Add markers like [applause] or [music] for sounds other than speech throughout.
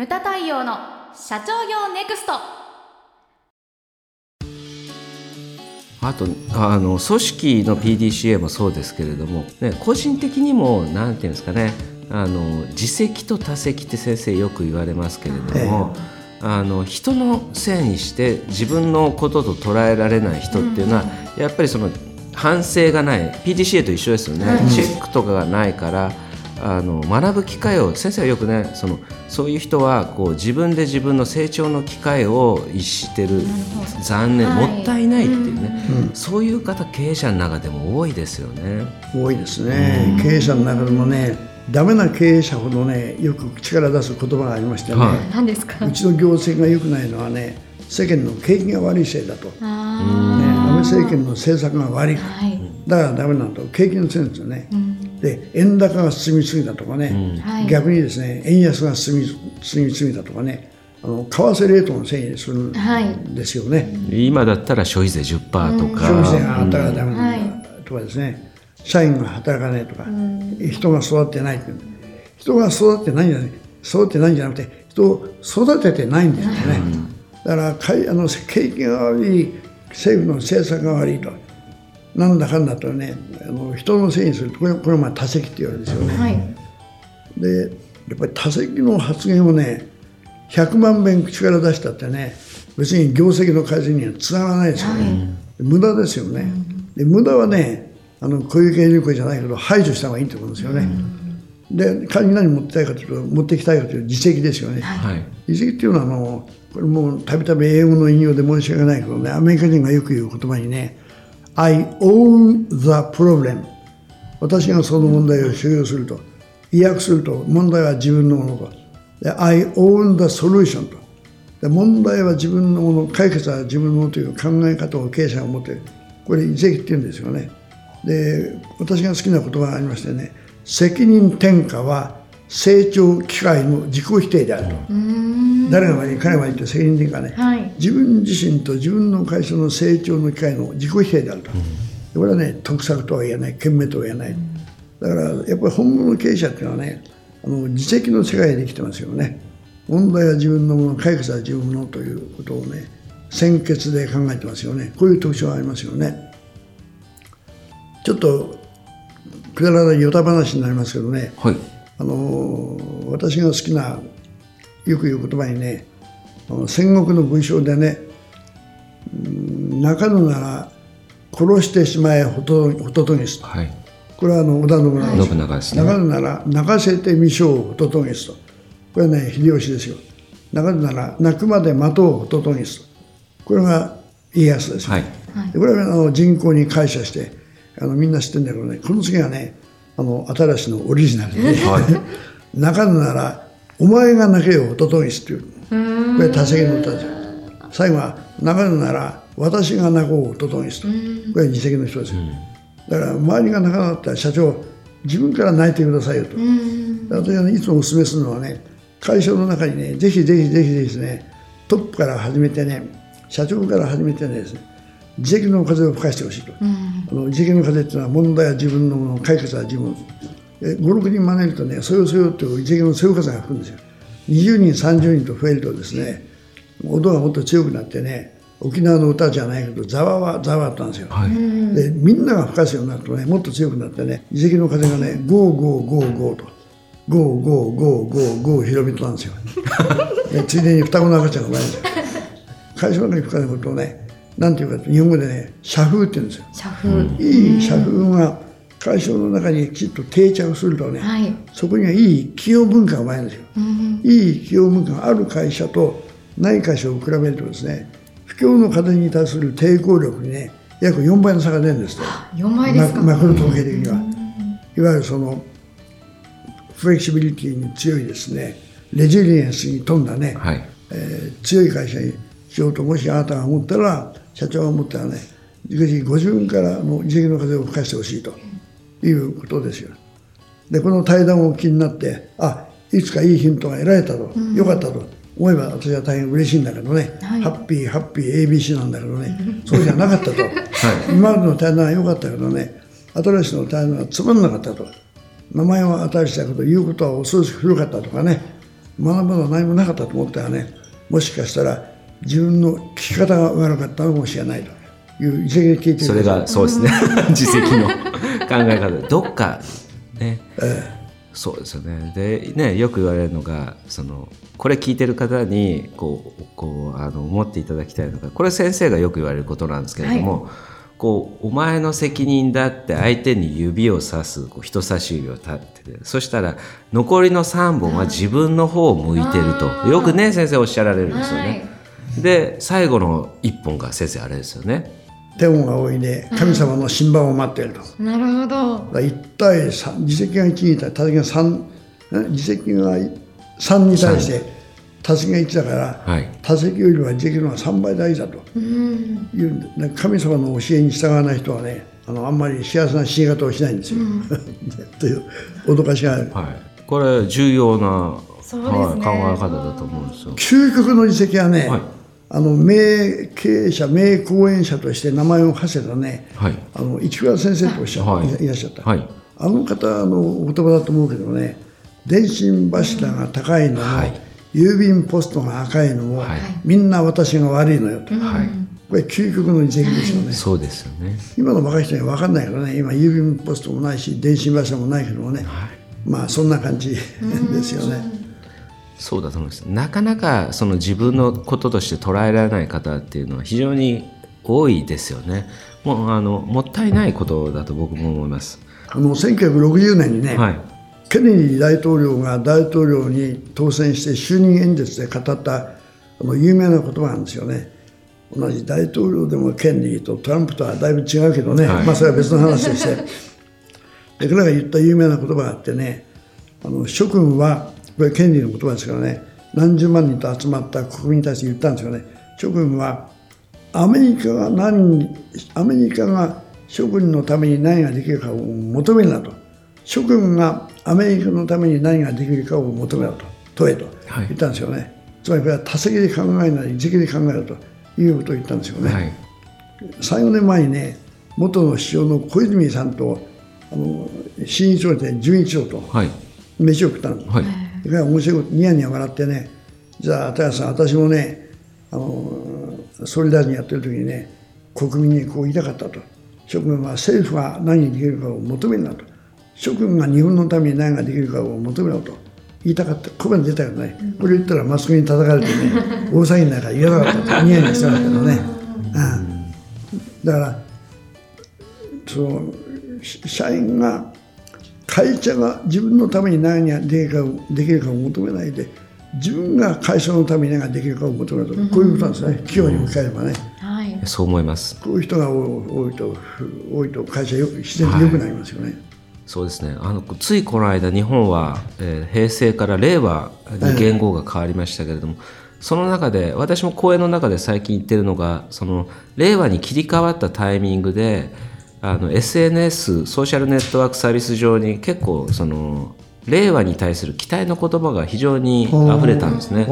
ムタ太陽の社長業ネクスト。あとあの組織の PDCA もそうですけれども、ね、個人的にも何ていうんですかねあの自責と他責って先生よく言われますけれども、えあの人のせいにして自分のことと捉えられない人っていうのは、うん、やっぱりその反省がない。PDCA と一緒ですよね、うん、チェックとかがないからあの学ぶ機会を先生はよくねそのそういう人はこう自分で自分の成長の機会を逸してる残念、はい、もったいないっていうね、うん、そういう方経営者の中でも多いですよね。多いですね、経営者の中でもねダメな経営者ほどねよく口から出す言葉がありましてね、はい、何ですか？うちの業績が良くないのはね世間の景気が悪いせいだと、ね、安倍政権の政策が悪いはい、だからダメなんと。景気のせいですよね。うんで円高が進みすぎたとかね、うん、逆にですね円安が進み進みすぎたとかねあの為替レートのせいにするんですよね、はい、今だったら消費税10%とか、うん、消費税が上がったらダメだとかですね、社員が働かないとか、人が育ってないって人が育ってないんじゃない育ってないんじゃなくて人を育ててないんですよね、だからかいあの景気が悪い政府の政策が悪いとなんだかんだとねあの人のせいにする。とこれこれまあ多責って言われるんですよね。はい、でやっぱり多責の発言をね100万遍口から出したってね別に業績の改善にはつながらないですよね、はい、無駄ですよね、で無駄はねあの小池百合子じゃないけど排除した方がいいと思うんですよね、で仮に何持ってたいかというと持ってきたいかという実績ですよね、はい、実績っていうのはあのこれもうたびたび英語の引用で申し訳ないけどねアメリカ人がよく言う言葉にね I own the problem. 私がその問題を所有すると意訳すると問題は自分のものとで I own the solution と。で問題は自分のもの解決は自分のものという考え方を経営者が持っている。これ遺跡って言うんですよね。で私が好きな言葉がありましてね。責任転嫁は成長機会の自己否定であると。誰が悪い彼が悪いって責任転嫁ね、はい、自分自身と自分の会社の成長の機会の自己否定であると、これはね得策とは言えない賢明とは言えない。だからやっぱり本物の経営者っていうのはねあの自責の世界で生きてますよね。問題は自分のもの解決は自分のということをね先決で考えてますよね。こういう特徴がありますよね。ちょっとくだらないヨタ話になりますけどね、はい、あの私が好きなよく言う言葉にね戦国の文章でね泣かぬなら殺してしまえホトホトトギスと、はい、これはあの織田信長信長ですね。泣かぬなら泣かせてみしょうホトトギスと。これはね秀吉ですよ。泣かぬなら泣くまで待とうホトトギスと。これが家康ですよ、はい、これはあの人口に感謝してあのみんな知ってるんだけどねこの次はねあの新しいのオリジナルでね、はい、泣かぬならお前が泣けよととぎすっていう。これ多席の歌ですよ最後は泣かぬなら私が泣こうととぎすと。これは二席の人ですよだから周りが泣かなかったら社長自分から泣いてくださいよと。私は、ね、いつもお勧めするのはね会社の中にねぜひぜひぜひですねトップから始めてね社長から始めてねですね自責の風を吹かしてほしいと、うん、あの自責の風っていうのは問題は自分のもの解決は自分56人招いるとねそよそよという自責のそよ風が吹くんですよ。20人30人と増えるとですね音がもっと強くなってね沖縄の歌じゃないけどざわわざわったんですよ、はい、でみんなが吹かすようになるとねもっと強くなってね自責の風がねゴーゴーゴーゴーとゴーゴーゴーゴーゴー広めとなんですよ。[laughs] でついでに双子の赤ちゃんが生まれるんですよ。会社の吹かれることをねなんていうか日本語でね社風って言うんですよ。社風。いい社風が会社の中にきちっと定着するとね、はい、そこにはいい企業文化が生まれるんですよ、うん、いい企業文化がある会社とない会社を比べるとですね不況の風に対する抵抗力にね約4倍の差が出るんですと4倍ですか、ま、マクロ統計的には、いわゆるそのフレキシビリティに強いですねレジリエンスに富んだね、はい、えー、強い会社にしようともしあなたが思ったら社長が思ったらねぜひご自分からの自責の風を吹かしてほしいということですよ。でこの対談を気になってあいつかいいヒントが得られたと、うん、よかったと思えば私は大変嬉しいんだけどね、はい、ハッピーハッピー ABC なんだけどね。そうじゃなかったと、[laughs] はい、今までの対談は良かったけどね。新しいの対談はつまんなかったと。名前は新しいけど言うことは恐ろしく古かったとかね。学ぶのは何もなかったと思ったらね。もしかしたら自分の聞き方が悪かったのかもしれないという自責で聞いてる。それがそうですね。[laughs] 自責の。考え方で [laughs] どっかね、ええ、そうですよね。でねよく言われるのがそのこれ聞いてる方にこうこうあの思っていただきたいのがこれ先生がよく言われることなんですけれども、はい。こうお前の責任だって相手に指をさすこう人差し指を立っててそしたら残りの3本は自分の方を向いてると。よくね先生おっしゃられるんですよね。はい、で最後の1本が先生あれですよね。天が多いで神様の審判を待っていると。なるほど。一対3自責が1に対してが3自責が3に対して多席が1だから、はい、多席よりはできるのは3倍大事だと。いう、うん、神様の教えに従わない人はねあのあんまり幸せな死に方をしないんですよ、うん、[laughs] という脅かしがある、はい、これ重要な、ね。はい、考え方だと思うんですよ。究極の自責はね、はい、あの名経営者名講演者として名前を馳せたね、はい、あの市倉先生とおっしゃ、はい、いらっしゃった、はい、あの方のお言葉だと思うけどね電信柱が高いのも、はい。郵便ポストが赤いのも、はい、みんな私が悪いのよと、はい、これ究極の自責ですよね、そうですよね。今の若い人には分かんないけどね。今郵便ポストもないし電信柱もないけどもね、はい、まあそんな感じですよね。そうだと思います。なかなかその自分のこととして捉えられない方っていうのは非常に多いですよね。もうあのもったいないことだと僕も思います。あの1960年にね、はい、ケネディ大統領が大統領に当選して就任演説で語ったあの有名な言葉なんですよね。同じ大統領でもケネディとトランプとはだいぶ違うけどね、はい、まあそれは別の話として。で彼が言った有名な言葉があってねあの諸君はこれケネディの言葉ですからね。何十万人と集まった国民に対して言ったんですよね。諸君はアメリカが何アメリカが諸君のために何ができるかを求めるなと。諸君がアメリカのために何ができるかを求めろと。問えと言ったんですよね、はい、つまりこれは多席で考えない自責で考えろと。いうことを言ったんですよね、はい、34年前にね元の首相の小泉さんとあの新一郎で純一郎と飯を食ったんです、はい、それから面白いことニヤニヤ笑ってね。じゃあ高橋さん私もねあの総理大臣やってる時にね国民にこう言いたかったと。諸君は政府が何にできるかを求めるなと。諸君が日本のために何ができるかを求めろと。言いたかった。ここまで出たけどね、これ言ったらマスコミに叩かれてね [laughs] 大騒ぎになるから言わなかったと。ニヤニヤしてたけどね、うん、だからその社員が会社が自分のために何ができるかできるかを求めないで自分が会社のために何ができるかを求めると、こういうことなんですね。企業に置き換えればね、はい、そう思います。こういう人が多いと多いと会社自然と良くなりますよね、はいそうですね。あのついこの間日本は、えー、平成から令和に言語が変わりましたけれども、その中で私も講演の中で最近言ってるのがその令和に切り替わったタイミングであの SNS ソーシャルネットワークサービス上に結構その令和に対する期待の言葉が非常に溢れたんですね。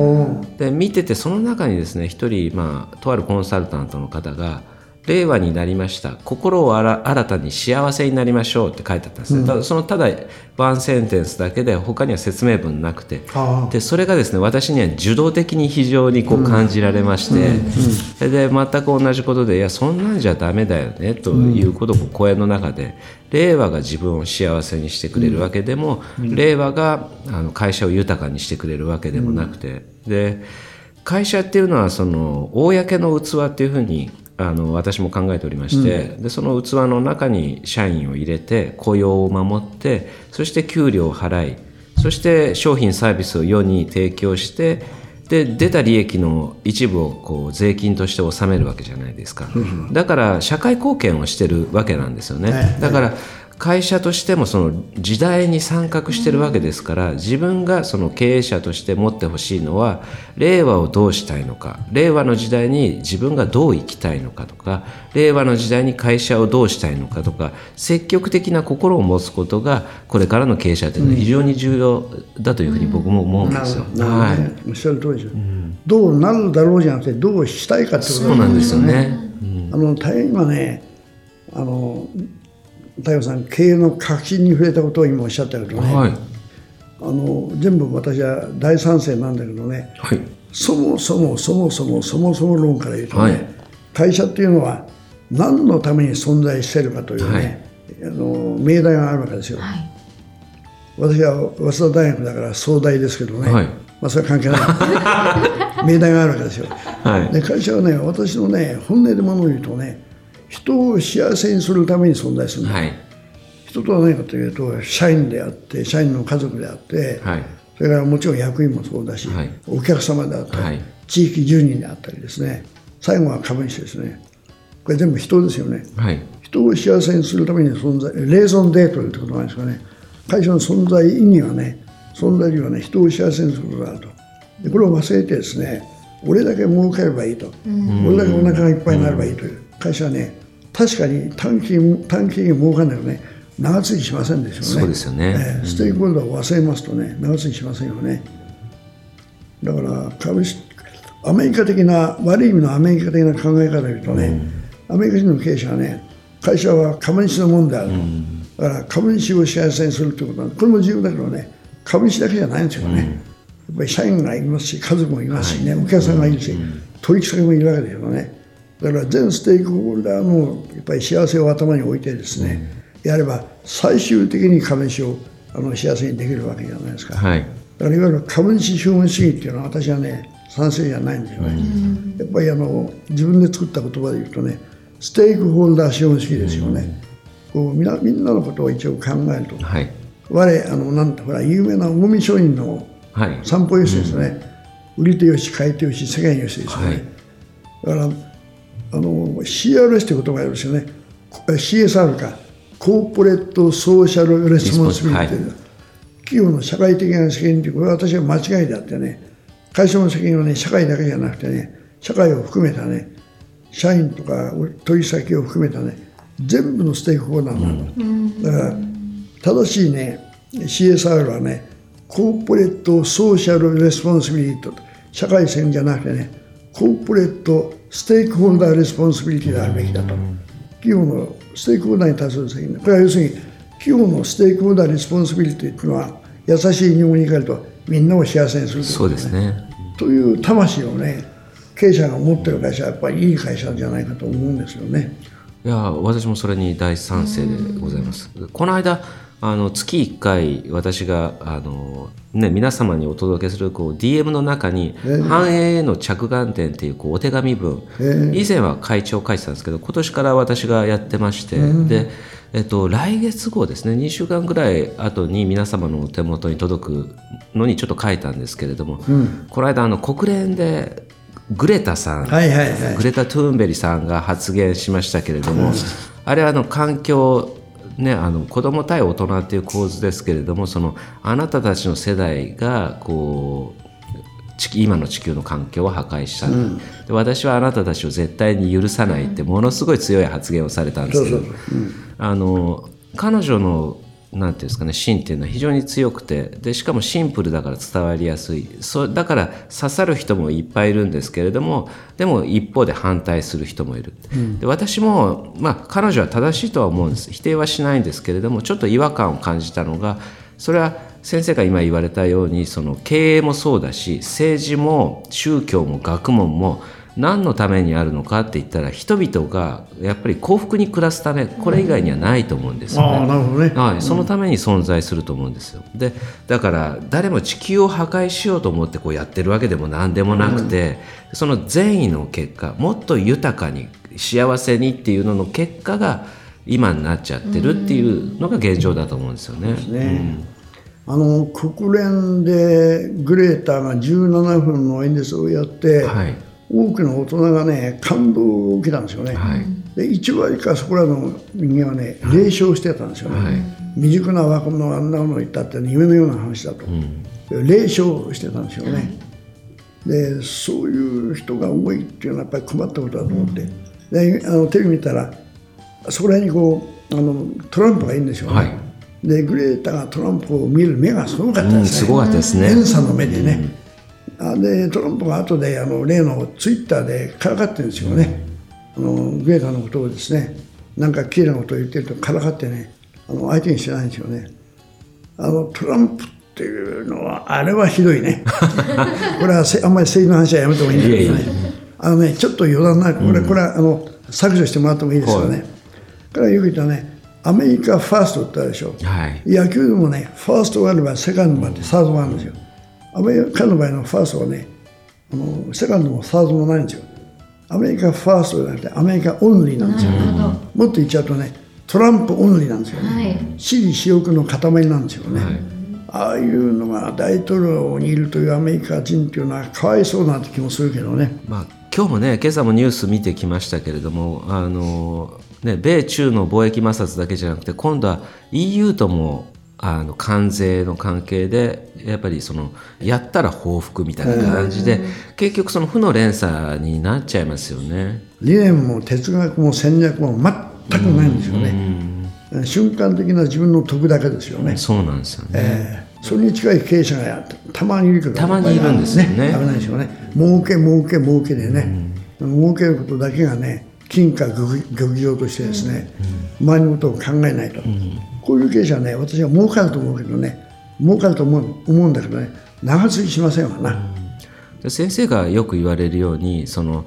で見ててその中にですね一人、まあ、とあるコンサルタントの方が令和になりました。心を新たに幸せになりましょうって書いてあったんですね、うん、ただそのただワンセンテンスだけで他には説明文なくて。でそれがですね私には受動的に非常にこう感じられまして、うん、で全く同じことでいやそんなんじゃダメだよねということを講演の中で。令和が自分を幸せにしてくれるわけでも、令和があの会社を豊かにしてくれるわけでもなくて。で会社っていうのはその公の器っていうふうにあの私も考えておりまして、うん、でその器の中に社員を入れて雇用を守ってそして給料を払いそして商品サービスを世に提供してで出た利益の一部をこう税金として納めるわけじゃないですか、だから社会貢献をしてるわけなんですよね、だから会社としてもその時代に参画してるわけですから自分がその経営者として持ってほしいのは令和をどうしたいのか令和の時代に自分がどう生きたいのかとか令和の時代に会社をどうしたいのかとか積極的な心を持つことがこれからの経営者というのは非常に重要だというふうに僕も思うんですよ。はい、おっしゃる通りですよ、うん、どうなるだろうじゃなくてどうしたいかってことそうなんですよね。うん、あの大変今ねあの太陽さん経営の核心に触れたことを今おっしゃったけどね、はい、あの全部私は大賛成なんだけどね、はい、そもそもそもそもそもそも論から言うとね、はい、会社っていうのは何のために存在しているかというね、はい、あの命題があるわけですよ。私は早稲田大学だから総大ですけどね、まあ、それは関係ない。[laughs] 命題があるわけですよ。で会社はね私のね本音でものを言うとね人を幸せにするために存在するんだ、人とは何かというと社員であって社員の家族であって、はい、それからもちろん役員もそうだし、はい、お客様であったり、はい、地域住人であったりですね。最後は株主ですね。これ全部人ですよね、人を幸せにするために存在レーゾンデートということなんですかね。会社の存在意義はね存在意義はね人を幸せにすることだと。でこれを忘れてですね俺だけ儲かればいいと、俺だけお腹がいっぱいになればいいという。会社はね確かに短期短期に儲かんないとね長続きしませんでしょうね。そうですよね、えー、ステークホルダーを忘れますとね、長続きしませんよね。だから株式、アメリカ的な、悪い意味のアメリカ的な考え方で言うとね、うん、アメリカ人の経営者はね、会社は株主のもんであると、うん、だから株主を幸せにするということは、これも重要だけどね、株主だけじゃないんですよね。うん、やっぱり社員がいますし、家族もいますしね、はい、お客さんがいるし、取引先もいるわけですよね。だから全ステークホルダーのやっぱり幸せを頭に置いてですね、やれば最終的に株主をあの幸せにできるわけじゃないですか、はい、だからいわゆる株主資本主義っていうのは私はね賛成じゃないんですよね、うん、やっぱりあの自分で作った言葉で言うとねステークホルダー資本主義ですよね、うん、こうみんなみんなのことを一応考えると、はい、我あのなんてほら有名な近江商人の散歩よしですね、うん、売り手よし買い手よし世間よしですよね、はい、だからあの CRS という言葉があるんですよね。CSR か Corporate Social Responsibility、はい、企業の社会的な責任というこれは私は間違いであってね。会社の責任はね社会だけじゃなくてね社会を含めたね社員とか取引先を含めたね全部のステークホルダーなん。だ、だから正しいね CSR はね Corporate Social Responsibility 社会責任じゃなくてねcorporate stakeholder responsibility であるべきだと。企業のステークホルダーに対する責任。これは要するに企業のステークホルダー responsibility というのは優しい日本語に変えるとみんなを幸せにするそうですね。という魂をね経営者が持ってる会社はやっぱりいい会社じゃないかと思うんですよね。いや私もそれに大賛成でございます。この間あの月1回私があの、ね、皆様にお届けするこう DM の中に「繁栄への着眼点」っていうこうお手紙文、以前は会長書いてたんですけど今年から私がやってまして、で、えっと、来月号ですね2週間ぐらい後に皆様のお手元に届くのにちょっと書いたんですけれども、うん、この間あの国連でグレタさん、はいはいはい、グレタ・トゥーンベリさんが発言しましたけれども、うん、あれはあの環境ね、あの子供対大人っていう構図ですけれどもそのあなたたちの世代がこう今の地球の環境を破壊した、うん、で私はあなたたちを絶対に許さないってものすごい強い発言をされたんですけど、あの彼女のなんていうんですかね芯っていうのは非常に強くてでしかもシンプルだから伝わりやすい。そだから刺さる人もいっぱいいるんですけれどもでも一方で反対する人もいる、うん、で私も、まあ、彼女は正しいとは思うんです。否定はしないんですけれどもちょっと違和感を感じたのがそれは先生が今言われたようにその経営もそうだし政治も宗教も学問も何のためにあるのかって言ったら人々がやっぱり幸福に暮らすためこれ以外にはないと思うんですよね。なるほどね。はい、そのために存在すると思うんですよ。でだから誰も地球を破壊しようと思ってこうやってるわけでも何でもなくて、うん、その善意の結果もっと豊かに幸せにっていうのの結果が今になっちゃってるっていうのが現状だと思うんですよね。うん、ね。あの国連でグレーターが17分の演説をやって、はい多くの大人がね感動を受けたんですよね、はい、で1割かそこらの人間はね霊障してたんですよね、はい、未熟な若者があんなものを言ったって、夢のような話だと、うん、霊障してたんですよね、でそういう人が多いっていうのはやっぱり困ったことだと思って、であのテレビ見たらそこら辺にこうあのトランプがいるんですよね、はい、でグレータがトランプを見る目がすごかったですね、うん、すごかったですね。連鎖の目でね、うんでトランプが後であの例のツイッターでからかってるんですよね、あのグレーターのことをですねなんか綺麗なことを言ってるとからかってねあの相手にしてないんですよね。あのトランプっっていうのはあれはひどいね。[laughs] これはあんまり政治の話はやめてもいいんだ。けどねあのねちょっと余談なこれ,、これはあの削除してもらってもいいですよね、はい、からよく言ったねアメリカファーストってあるでしょ、はい、野球でもねファーストがあればセカンドもあってサードもあるんですよアメリカの場合のファーストはねあのセカンドもサードもないんですよ。アメリカファーストじゃなくてアメリカオンリーなんですよ、ね、もっと言っちゃうとねトランプオンリーなんですよね、はい、私利私欲の塊なんですよね、はい、ああいうのが大統領にいるというアメリカ人というのはかわいそうな気もするけどね、まあ、今日もね今朝もニュース見てきましたけれどもあの、ね、米中の貿易摩擦だけじゃなくて今度は EU ともあの関税の関係でやっぱりそのやったら報復みたいな感じで、結局その負の連鎖になっちゃいますよね。理念も哲学も戦略も全くないんですよね、瞬間的な自分の得だけですよね。そうなんですよね、えー、それに近い経営者がたまにいるけどたまにいるんですよね。危ない。ですよね。儲け儲け儲けでね、うん、儲けることだけがね金貨玉上としてですね、うん、周りのことを考えないと、うんこういう経営者はね私は儲かると思うけどね儲かると思う思うんだけどね長続きしませんわな、うん、先生がよく言われるようにその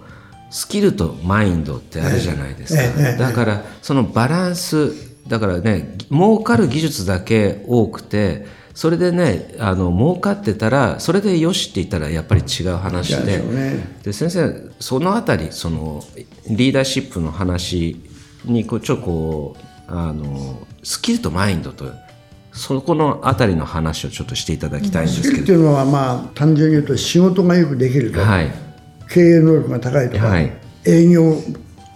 スキルとマインドってあるじゃないですか、えええ、だからそのバランスだからね儲かる技術だけ多くてそれでねあの儲かってたらそれでよしって言ったらやっぱり違う話で。ね、で先生そのあたりそのリーダーシップの話にこうちょっとこうあのスキルとマインドとそこのあたりの話をちょっとしていただきたいんですけど、スキルっていうのはまあ単純に言うと仕事がよくできると、はい、経営能力が高いとか、はい、営業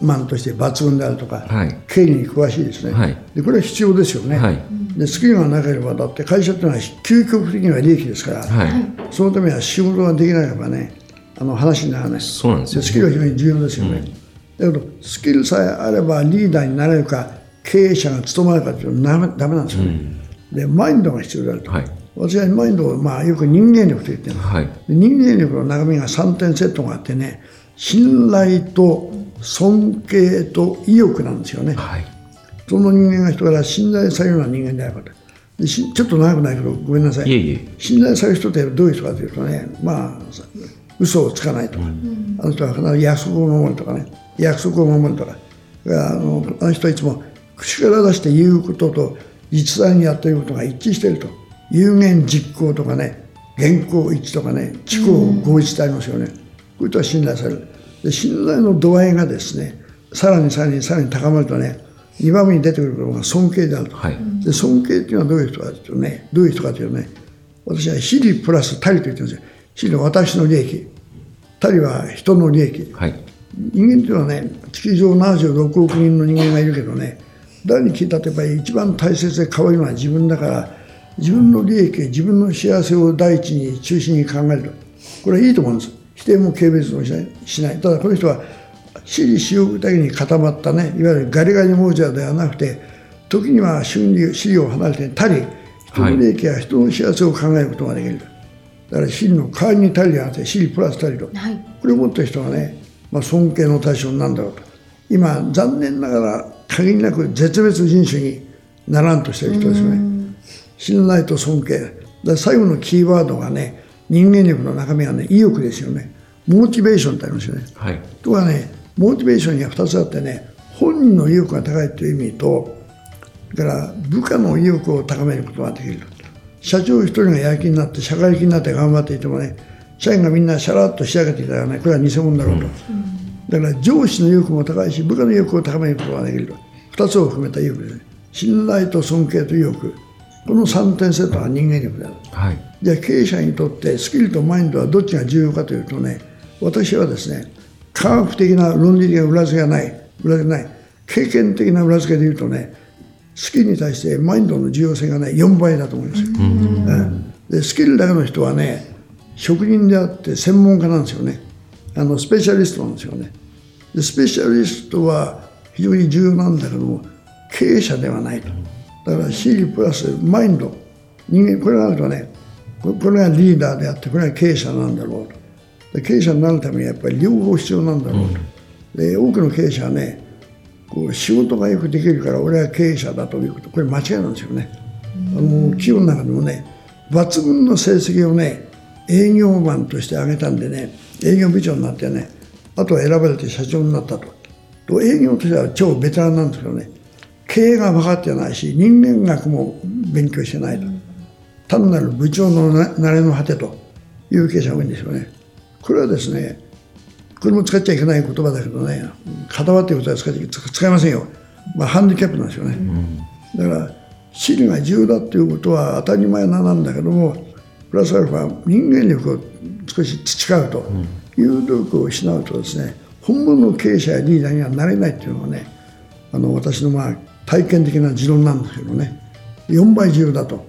マンとして抜群であるとか、はい、経理に詳しいですね、はい、でこれは必要ですよね、はい、でスキルがなければだって会社っていうのは究極的には利益ですから、はい、そのためには仕事ができなければねあの話にならない。そうなんですよ、ね、スキルは非常に重要ですよね、うん、だけどスキルさえあればリーダーになれるか経営者が務まるかというのはだめなんですよね、うん、でマインドが必要であると、はい、私はマインドを、まあ、よく人間力と言ってるはい、人間力の中身が3点セットがあってね信頼と尊敬と意欲なんですよね、はい、その人間が人から信頼されるような人間であることでちょっと長くないけどごめんなさい。信頼される人ってどういう人かというとねまあ嘘をつかないとか、うん、あの人は必ず約束を守るとかね。約束を守るとか。あのあの人はいつも口から出して言うことと実際にやっていることが一致していると。有言実行とかね原稿一致とかね知行合一ってありますよね、こういう人は信頼される。で信頼の度合いがですねさらにさらにさらに高まるとね2番目に出てくるのが尊敬であると、はい、で尊敬っていうのはどういう人かというとねどういう人かというとね私は私利プラス他利と言ってるんですよ。私利は私の利益。他利は人の利益、はい、人間っていうのはね地球上76億人の人間がいるけどね誰に聞いたってやっぱり一番大切で可愛いのは自分だから自分の利益自分の幸せを第一に中心に考えるこれはいいと思うんです。否定も軽蔑もしないしない。ただこの人は私利私欲だけに固まったねいわゆるガリガリ亡者ではなくて時には収入私利を離れて他利人の利益や人の幸せを考えることができる、だから私利の代わりに他利ではなくて私利プラス他利と、はい、これを持った人はね、まあ、尊敬の対象になるんだろうと。今残念ながら限りなく絶滅人種にならんとしている人ですよね信頼と尊敬。で最後のキーワードがね人間力の中身はね意欲ですよね。モチベーションってありますよね、はい、とはねモチベーションには2つあってね本人の意欲が高いという意味とだから部下の意欲を高めることができる。社長一人がやる気になって社会的になって頑張っていてもね社員がみんなシャラッと仕上げていたらねこれは偽物だろうと、うんだから上司の意欲も高いし部下の意欲を高めることができる。と2つを含めた意欲ですね。信頼と尊敬と意欲。この3点セットが人間力である、はい、じゃあ経営者にとってスキルとマインドはどっちが重要かというとね私はですね科学的な論理的な裏付けがない。裏付けない。経験的な裏付けで言うとねスキルに対してマインドの重要性がね4倍だと思いますよ、でスキルだけの人はね職人であって専門家なんですよねあのスペシャリストなんですよね。でスペシャリストは非常に重要なんだけども経営者ではないと。だから C プラスマインド。人間これがあるとねこれがリーダーであってこれが経営者なんだろうと。で経営者になるためにやっぱり両方必要なんだろうと、で多くの経営者はねこう仕事がよくできるから俺は経営者だということ。これ間違いなんですよね、あの企業の中でもね抜群の成績をね営業マンとして挙げたんでね営業部長になってねあとは選ばれて社長になったと。と営業としては超ベテランなんですけどね経営が分かってないし人間学も勉強してないと、単なる部長の慣れの果てという経営者が多いんですよね。これはですねこれも使っちゃいけない言葉だけどね片割っていうことは使使いませんよ、まあ、ハンディキャップなんですよね、うん、だから資理が重要だっていうことは当たり前なんだけどもプラスアルファ人間力を少し培うという努力を失うとですね本物の経営者やリーダーにはなれないっていうのがねあの私のまあ体験的な持論なんですけどね4倍重要だと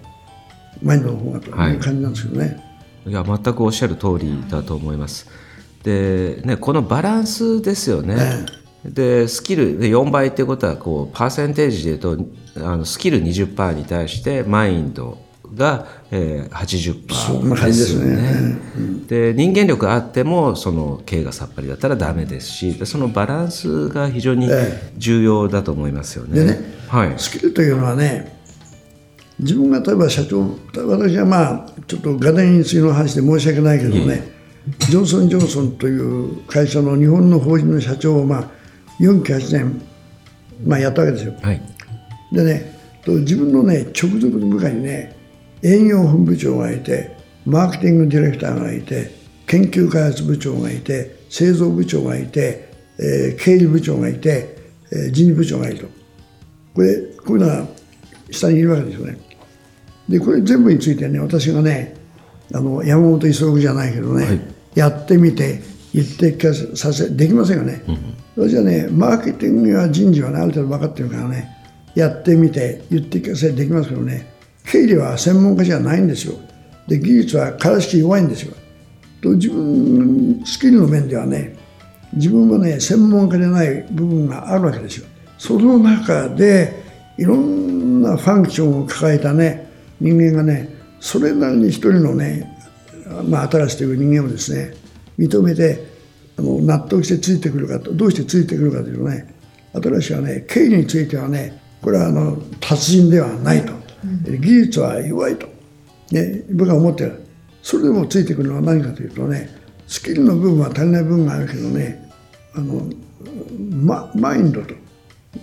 マインドの方がという感じなんですけどね、はいいや全くおっしゃる通りだと思います。でねこのバランスですよね。でスキルで4倍っていうことはこうパーセンテージで言うとあのスキル20%に対してマインドが、えー、80%ですよね。で、ね人間力あってもその経営がさっぱりだったらダメですしそのバランスが非常に重要だと思いますよね。でね、はい、スキルというのはね自分が例えば社長私はまあちょっと画電についの話で申し訳ないけどねジョンソン・ジョンソンという会社の日本の法人の社長をまあ4期8年、まあ、やったわけですよ。はい、でね自分のね直属の部下にね営業本部長がいてマーケティングディレクターがいて研究開発部長がいて製造部長がいて、えー、経理部長がいて、えー、人事部長がいると。これこういうのが下にいるわけですよね。でこれ全部についてね私がねあの山本五十六じゃないけどね、はい、やってみて言って聞かさせできませんよね、うん、私はねマーケティングや人事はねある程度分かってるからねやってみて言って聞かせできますけどね経理は専門家じゃないんですよ。で技術はからしき弱いんですよ。と自分スキルの面ではね自分はね専門家でない部分があるわけですよ。その中でいろんなファンクションを抱えたね人間がねそれなりに一人のね、まあ、新しいという人間をですね認めてあの納得してついてくるかとどうしてついてくるかというとね新しいはね経理についてはねこれはあの達人ではないと、技術は弱いと、ね、僕は思ってる。それでもついてくるのは何かというとねスキルの部分は足りない部分があるけどねあのママインドと。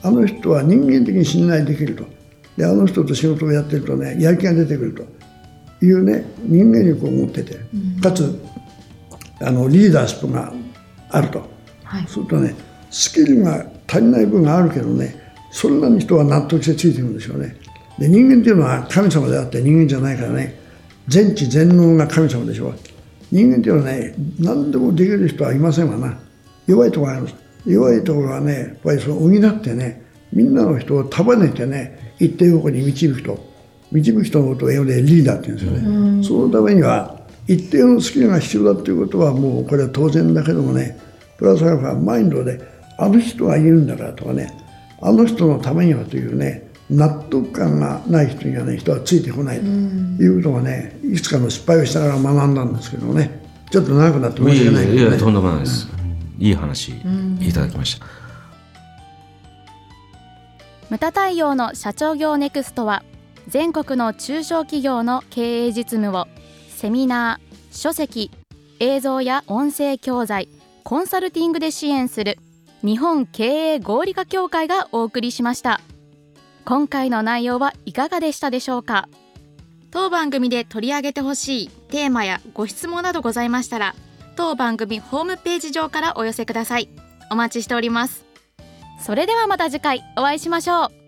あの人は人間的に信頼できると。であの人と仕事をやってるとねやる気が出てくると。いうね人間力を持ってて、かつあのリーダーシップがあると、はい、するとねスキルが足りない分があるけどねそんなに人は納得してついていくんですよねで人間っていうのは神様であって人間じゃないからね全知全能が神様でしょ。人間っていうのはね何でもできる人はいませんわな。弱いところがあります。弱いところはねやっぱりその補ってねみんなの人を束ねてね一定方向に導くと導く人のことを英語でリーダーって言うんですよね、うん、そのためには一定のスキルが必要だということはもうこれは当然だけどもねプラスアルファマインドであの人が言うんだからとかねあの人のためにはというね納得感がない人にはね人はついてこないということがねいくつかの失敗をしたから学んだんですけどねちょっと長くなって申し訳ないけど、ね、いやいやとんでもないです、うん、いい話いただきました、ムタ太陽の社長業ネクストは全国の中小企業の経営実務をセミナー、書籍、映像や音声教材、コンサルティングで支援する日本経営合理化協会がお送りしました今回の内容はいかがでしたでしょうか？当番組で取り上げてほしいテーマやご質問などございましたら当番組ホームページ上からお寄せください。お待ちしております。それではまた次回お会いしましょう